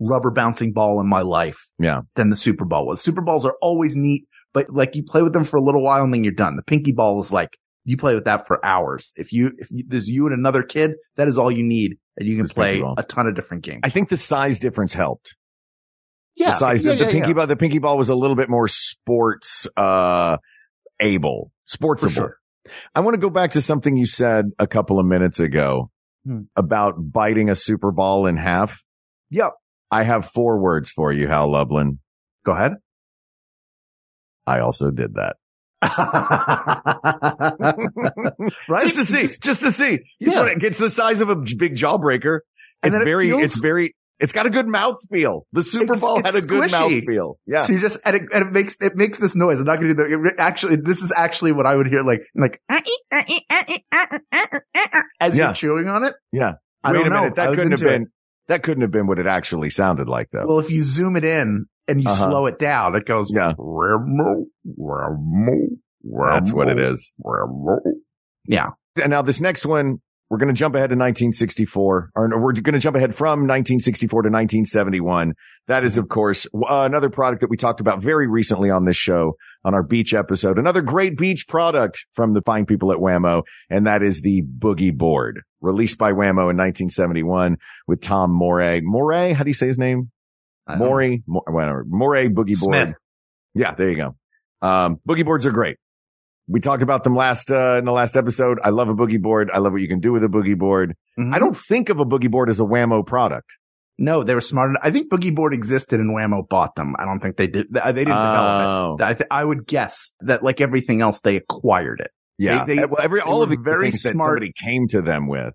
rubber bouncing ball in my life yeah. than the Super Ball was. Super Balls are always neat, but like you play with them for a little while and then you're done. The pinky ball is like, you play with that for hours. If you, if you, there's you and another kid, that is all you need and you can play a ton of different games. I think the size difference helped. yeah. the size, yeah, the, the yeah, pinky yeah. ball, the pinky ball was a little bit more sports, uh, able, sportsable. Sure. I want to go back to something you said a couple of minutes ago Hmm. about biting a super ball in half. Yep. I have four words for you, Hal Lublin. Go ahead. I also did that. <laughs> right? Just to see, just to see. You Yeah. want it gets the size of a big jawbreaker. It's then it very, feels- it's very, it's got a good mouth feel. The Super It's- Bowl had a it's good mouth feel. Yeah. So you just and it, and it makes it makes this noise. I'm not going to do the it, actually. This is actually what I would hear like like as Yeah. you're chewing on it. Yeah. I Wait don't a know. minute. I That was couldn't have been. it. That couldn't have been what it actually sounded like though. Well, if you zoom it in and you Uh-huh. slow it down, it goes. Yeah. "Ramo, ramo, That's what it is. Yeah. And now this next one, we're going to jump ahead to 1964, or we're going to jump ahead from 1964 to 1971. That is, of course, uh, another product that we talked about very recently on this show on our beach episode. Another great beach product from the fine people at Wham-O, and that is the Boogie Board, released by Wham-O in 1971 with Tom Morey. Morey, how do you say his name? Morey, whatever. Morey Boogie Board. Smith. Yeah, there you go. Um, boogie boards are great. We talked about them last, uh, in the last episode. I love a boogie board. I love what you can do with a boogie board. Mhm. I don't think of a boogie board as a Wham-O product. No, they were smart. I think Boogie Board existed and Wham-O bought them. I don't think they did. They didn't develop Oh. it. I, th- I would guess that like everything else, they acquired it. Yeah. They- they- well, every, they all of the very things that smart. somebody came to them with.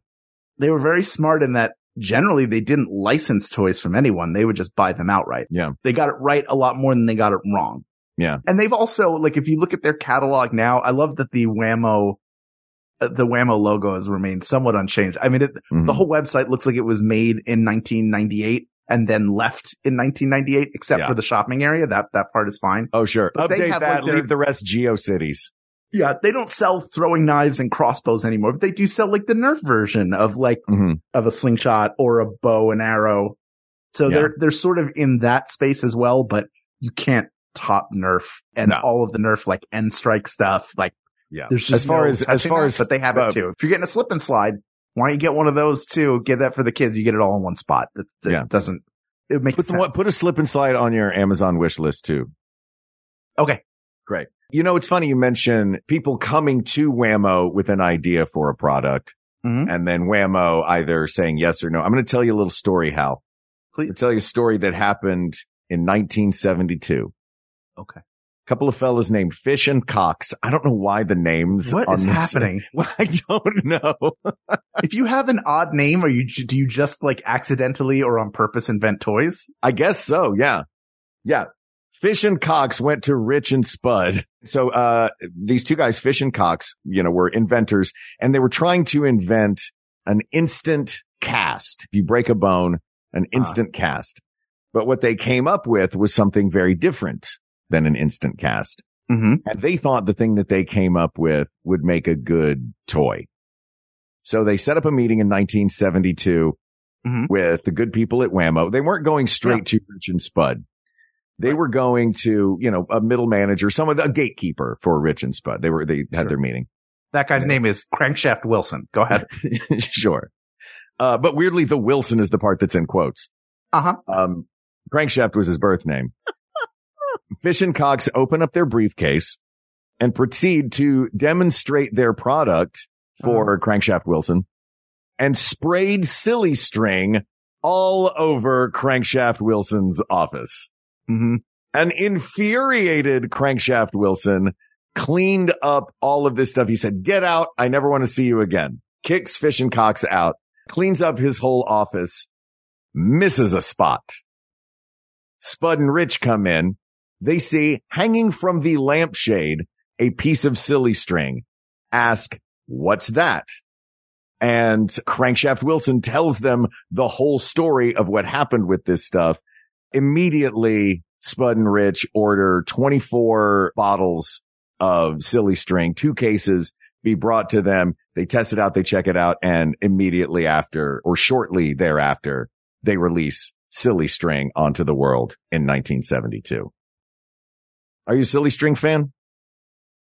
They were very smart in that generally they didn't license toys from anyone. They would just buy them outright. Yeah. They got it right a lot more than they got it wrong. Yeah. And they've also, like, if you look at their catalog now, I love that the Wham-O, uh, the Wham-O logo has remained somewhat unchanged. I mean, it, Mhm. the whole website looks like it was made in 1998 and then left in 1998, except Yeah. for the shopping area. That, that part is fine. Oh, sure. But they Update have, that. like, their- leave the rest GeoCities. Yeah. They don't sell throwing knives and crossbows anymore, but they do sell like the Nerf version of like, hmm of a slingshot or a bow and arrow. So Yeah. they're, they're sort of in that space as well, but you can't top Nerf and No. all of the Nerf like N-Strike stuff. Like Yeah. there's just as far no as, as far as, but they have uh, it too. If you're getting a slip and slide, why don't you get one of those too? Get that for the kids. You get it all in one spot. That, that Yeah. doesn't, it makes put, the, put a slip and slide on your Amazon wish list too. okay. Great. You know, it's funny you mention people coming to Wham-O with an idea for a product Mhm. and then Wham-O either saying yes or no. I'm going to tell you a little story, Hal. Please. to tell you a story that happened in 1972. Okay. A couple of fellas named Fish and Cox. I don't know why the names What is happening? <laughs> I don't know. <laughs> if you have an odd name, are you, do you just like accidentally or on purpose invent toys? I guess so. Yeah. Yeah. Fish and Cox went to Rich and Spud. So, uh, these two guys, Fish and Cox, you know, were inventors and they were trying to invent an instant cast. If you break a bone, an instant cast. But what they came up with was something very different than an instant cast. hmm and they thought the thing that they came up with would make a good toy. So they set up a meeting in 1972 Mhm. with the good people at Wham-O. They weren't going straight to Rich and Spud. They were going to, you know, a middle manager, some of the, a gatekeeper for Rich and Spud. They were, they had Sure. their meeting. That guy's name is Crankshaft Wilson. Go ahead. <laughs> sure. Uh, but weirdly, the Wilson is the part that's in quotes. Uh huh. Um, Crankshaft was his birth name. <laughs> Fish and Cox open up their briefcase and proceed to demonstrate their product for Crankshaft Wilson and sprayed silly string all over Crankshaft Wilson's office. Hmm An infuriated Crankshaft Wilson cleaned up all of this stuff. He said, get out. I never want to see you again. Kicks Fish and Cox out, cleans up his whole office, misses a spot. Spud and Rich come in. They see hanging from the lampshade a piece of silly string. Ask, what's that? And Crankshaft Wilson tells them the whole story of what happened with this stuff. Immediately, Spud and Rich order 24 bottles of silly string, two cases be brought to them. They test it out. They check it out. And immediately after or shortly thereafter, they release silly string onto the world in 1972. Are you a silly string fan?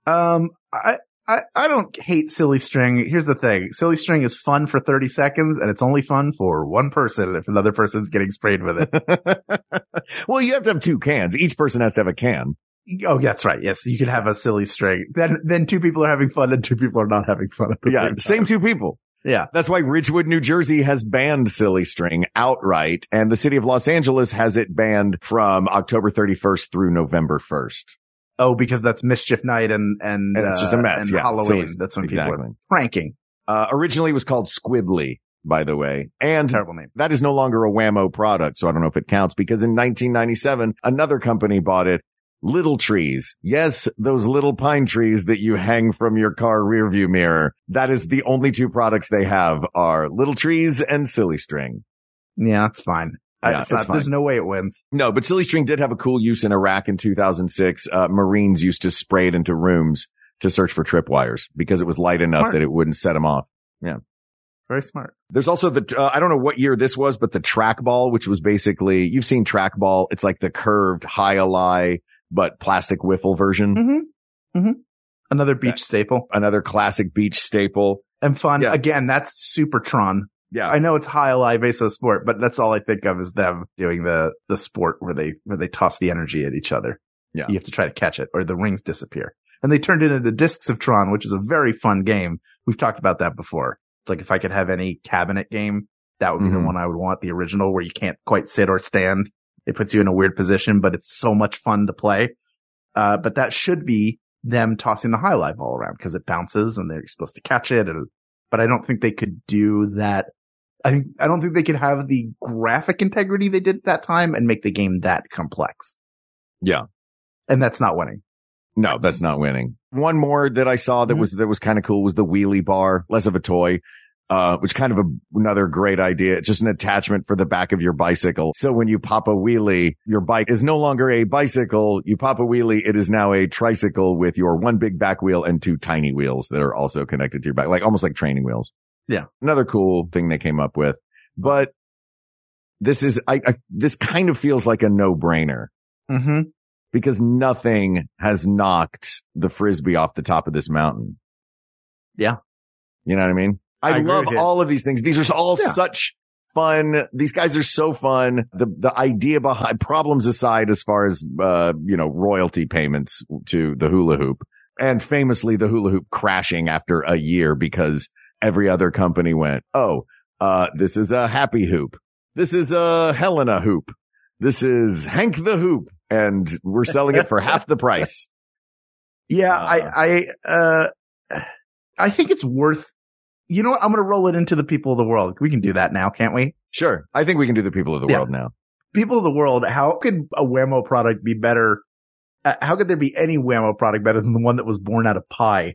Um, I, I, I don't hate silly string. Here's the thing. Silly string is fun for 30 seconds and it's only fun for one person if another person's getting sprayed with it. <laughs> well, you have to have two cans. Each person has to have a can. oh, that's right. Yes. You can have a silly string. Then, then two people are having fun and two people are not having fun at the yeah, same time. same two people. Yeah. That's why Ridgewood, New Jersey has banned silly string outright and the city of Los Angeles has it banned from October 31st through November 1st. Oh, because that's mischief night and, and, And it's just a uh, mess, and yeah. Halloween. That's when people exactly. are pranking. Uh, originally it was called Squibbly, by the way. And Terrible name. that is no longer a Wham-O product. So I don't know if it counts because in 1997, another company bought it. Little trees. Yes, those little pine trees that you hang from your car rearview mirror. That is the only two products they have are little trees and silly string. Yeah, that's fine. Yeah, not, there's no way it wins. No, but silly string did have a cool use in Iraq in 2006. Uh, Marines used to spray it into rooms to search for tripwires because it was light enough Smart. that it wouldn't set them off. Yeah. Very smart. There's also the, uh, I don't know what year this was, but the Trac-Ball, which was basically, you've seen Trac-Ball. It's like the curved jai alai, but plastic wiffle version. Mm-hmm. Mm-hmm. Another beach staple Another classic beach staple. and fun. Yeah. Again, that's Supertron. Yeah. I know it's high alive Aso sport, but that's all I think of is them doing the, the sport where they, where they toss the energy at each other. Yeah. You have to try to catch it or the rings disappear. And they turned it into Discs of Tron, which is a very fun game. We've talked about that before. It's like if I could have any cabinet game, that would be the Mhm. one I would want, the original where you can't quite sit or stand. It puts you in a weird position, but it's so much fun to play. Uh, but that should be them tossing the jai alai all around because it bounces and they're supposed to catch it. And, but I don't think they could do that. I think, I don't think they could have the graphic integrity they did at that time and make the game that complex. Yeah. And that's not winning. No, that's not winning. One more that I saw that Mhm. was, that was kind of cool was the wheelie bar, less of a toy. Uh, which kind of a, another great idea. It's just an attachment for the back of your bicycle. So when you pop a wheelie, your bike is no longer a bicycle. You pop a wheelie. It is now a tricycle with your one big back wheel and two tiny wheels that are also connected to your back, like almost like training wheels. Yeah. Another cool thing they came up with, but this is, I, I this kind of feels like a no brainer Mm-hmm. because nothing has knocked the frisbee off the top of this mountain. Yeah. You know what I mean? I, I love all of these things. These are all Yeah. such fun. These guys are so fun. The, the idea behind problems aside, as far as, uh, you know, royalty payments to the hula hoop and famously the hula hoop crashing after a year because every other company went, Oh, uh, this is a happy hoop. This is a Helena hoop. This is Hank the hoop and we're selling it for half the <laughs> price. Yeah, Uh, I, I, uh, I think it's worth, you know what? I'm going to roll it into the people of the world. We can do that now, can't we? Sure. I think we can do the people of the Yeah. world now. People of the world, how could a Wham-O product be better? Uh, how could there be any Wham-O product better than the one that was born out of pie?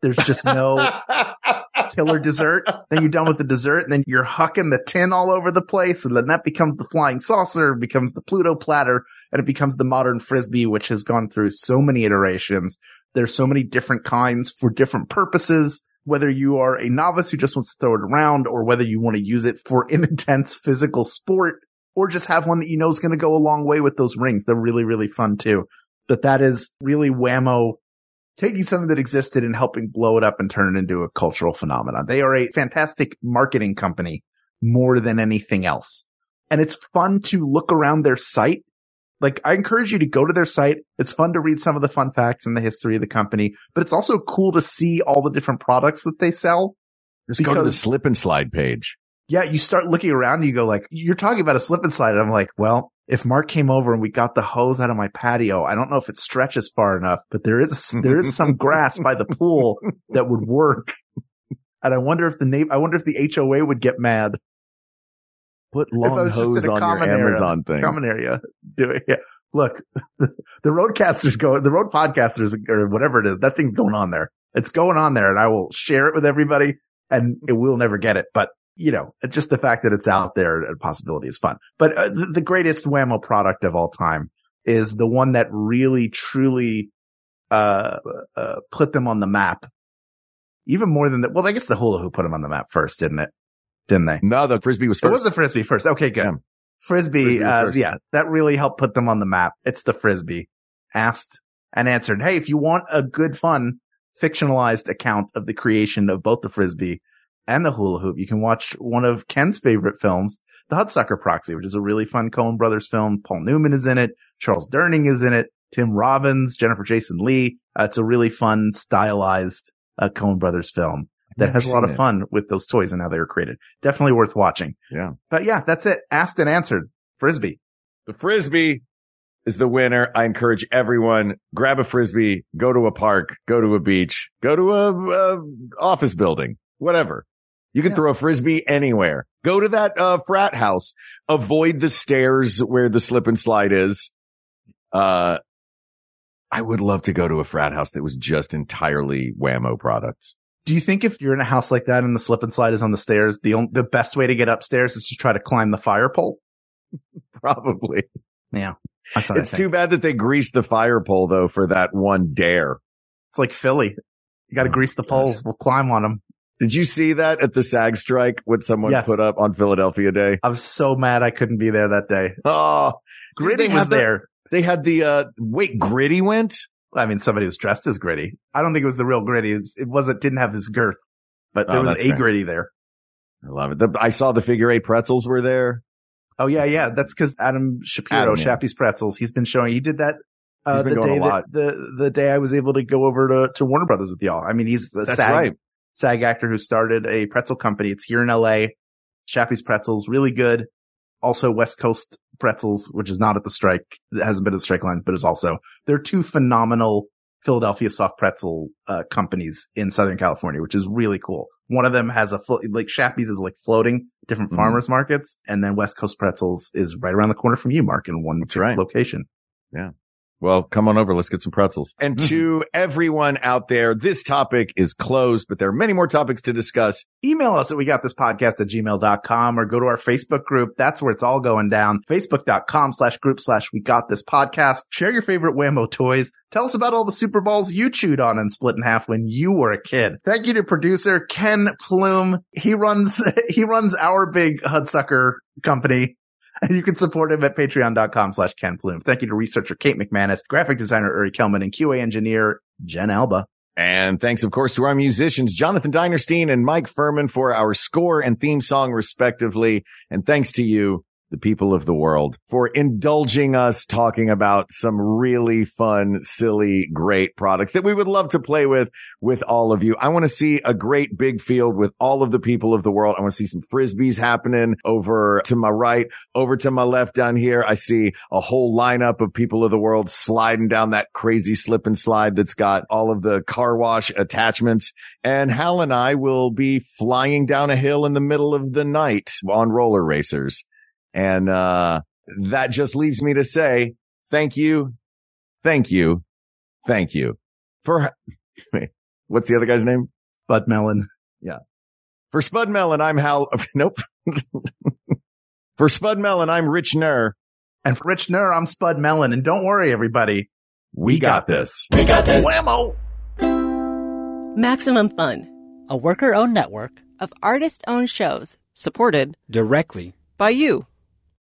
There's just no, <laughs> killer <laughs> dessert. Then you're done with the dessert and then you're hucking the tin all over the place. And then that becomes the flying saucer, becomes the Pluto platter and it becomes the modern frisbee, which has gone through so many iterations. There's so many different kinds for different purposes. Whether you are a novice who just wants to throw it around or whether you want to use it for an <laughs> intense physical sport or just have one that you know is going to go a long way with those rings. They're really, really fun too. But that is really Wham-O taking something that existed and helping blow it up and turn it into a cultural phenomenon. They are a fantastic marketing company more than anything else. And it's fun to look around their site. Like I encourage you to go to their site. It's fun to read some of the fun facts and the history of the company, but it's also cool to see all the different products that they sell. Just go to the slip and slide page. Yeah, you start looking around and you go like, you're talking about a slip and slide. And I'm like, well, if Mark came over and we got the hose out of my patio, I don't know if it stretches far enough, but there is, <laughs> there is some grass by the pool that would work. And I wonder if the name, I wonder if the HOA would get mad. Put If I long hose in a on common your area, Amazon thing. Common area. Do it. Yeah. Look, <laughs> the roadcasters go, the road podcasters or whatever it is, that thing's going on there. It's going on there and I will share it with everybody and it will never get it. But you know, just the fact that it's out there, a possibility is fun. But uh, the, the greatest Wham-O product of all time is the one that really, truly, uh, uh, put them on the map. Even more than that. Well, I guess the hula hoop put them on the map first, didn't it? Didn't they? No, the frisbee was first. It was the frisbee first. Okay, good. Yeah. Frisbee, Frisbee uh, yeah, that really helped put them on the map. It's the frisbee. Asked and answered. Hey, if you want a good, fun, fictionalized account of the creation of both the frisbee and the hula hoop, you can watch one of Ken's favorite films, The Hudsucker Proxy, which is a really fun Coen Brothers film. Paul Newman is in it. Charles Durning is in it. Tim Robbins, Jennifer Jason Leigh. Uh, it's a really fun, stylized uh, Coen Brothers film that has a lot of it. fun with those toys and how they were created. Definitely worth watching. Yeah. But yeah, that's it. Asked and answered. Frisbee. The frisbee is the winner. I encourage everyone grab a frisbee, go to a park, go to a beach, go to a, a office building, whatever. You can Yeah. throw a frisbee anywhere. Go to that uh, frat house. Avoid the stairs where the slip and slide is. Uh, I would love to go to a frat house that was just entirely Wham-O products. Do you think if you're in a house like that and the slip and slide is on the stairs, the only, the best way to get upstairs is to try to climb the fire pole? <laughs> Probably. Yeah. It's too bad that they greased the fire pole though for that one dare. It's like Philly. You got to Oh, grease the gosh. poles. We'll climb on them. Did you see that at the SAG strike? What someone Yes. put up on Philadelphia Day? I was so mad I couldn't be there that day. Oh, Gritty was the- there. They had the, uh, wait, Gritty went? I mean, somebody was dressed as Gritty. I don't think it was the real Gritty. It, was, it wasn't, didn't have this girth, but there Oh, was a fair. Gritty there. I love it. The, I saw the figure eight pretzels were there. Oh yeah, yeah. That's because Adam Shapiro, Adam. Shappy's Pretzels, he's been showing. He did that uh, He's been the going day a lot. that the the day I was able to go over to to Warner Brothers with y'all. I mean, he's the That's SAG right. SAG actor who started a pretzel company. It's here in L.A. Shappy's Pretzels, really good. Also, West Coast Pretzels, which is not at the strike. It hasn't been at the strike lines, but it's also they're two phenomenal Philadelphia soft pretzel uh, companies in Southern California, which is really cool. One of them has a flo- like Shappy's is like floating different Mhm. farmers markets, and then West Coast Pretzels is right around the corner from you, Mark, in one right. location. Well, come on over. Let's get some pretzels. And Mhm. to everyone out there, this topic is closed, but there are many more topics to discuss. email us at we got this podcast at gmail.com or go to our Facebook group. That's where it's all going down. Facebook.com slash group slash we got this podcast. Share your favorite Wham-O toys. Tell us about all the Super Balls you chewed on and split in half when you were a kid. Thank you to producer Ken Plume. He runs, <laughs> he runs our big Hudsucker company. And <laughs> you can support him at patreon.com slash Ken Plume. Thank you to researcher Kate McManus, graphic designer Uri Kelman, and QA engineer Jen Alba. And thanks, of course, to our musicians, Jonathan Dinerstein and Mike Furman for our score and theme song, respectively. And thanks to you, the people of the world, for indulging us talking about some really fun, silly, great products that we would love to play with, with all of you. I want to see a great big field with all of the people of the world. I want to see some frisbees happening over to my right, over to my left down here. I see a whole lineup of people of the world sliding down that crazy slip and slide that's got all of the car wash attachments. And Hal and I will be flying down a hill in the middle of the night on roller racers. And, uh, that just leaves me to say thank you. Thank you. Thank you for, wait, <laughs> what's the other guy's name? Bud Mellon. Yeah. For Spud Melin, I'm Hal. <laughs> Nope. <laughs> For Spud Melin, I'm Rich Knerr. And for Rich Knerr, I'm Spud Melin. And don't worry, everybody. We got this. We got this. Wham-O! Maximum Fun A worker owned network of artist owned shows supported directly by you.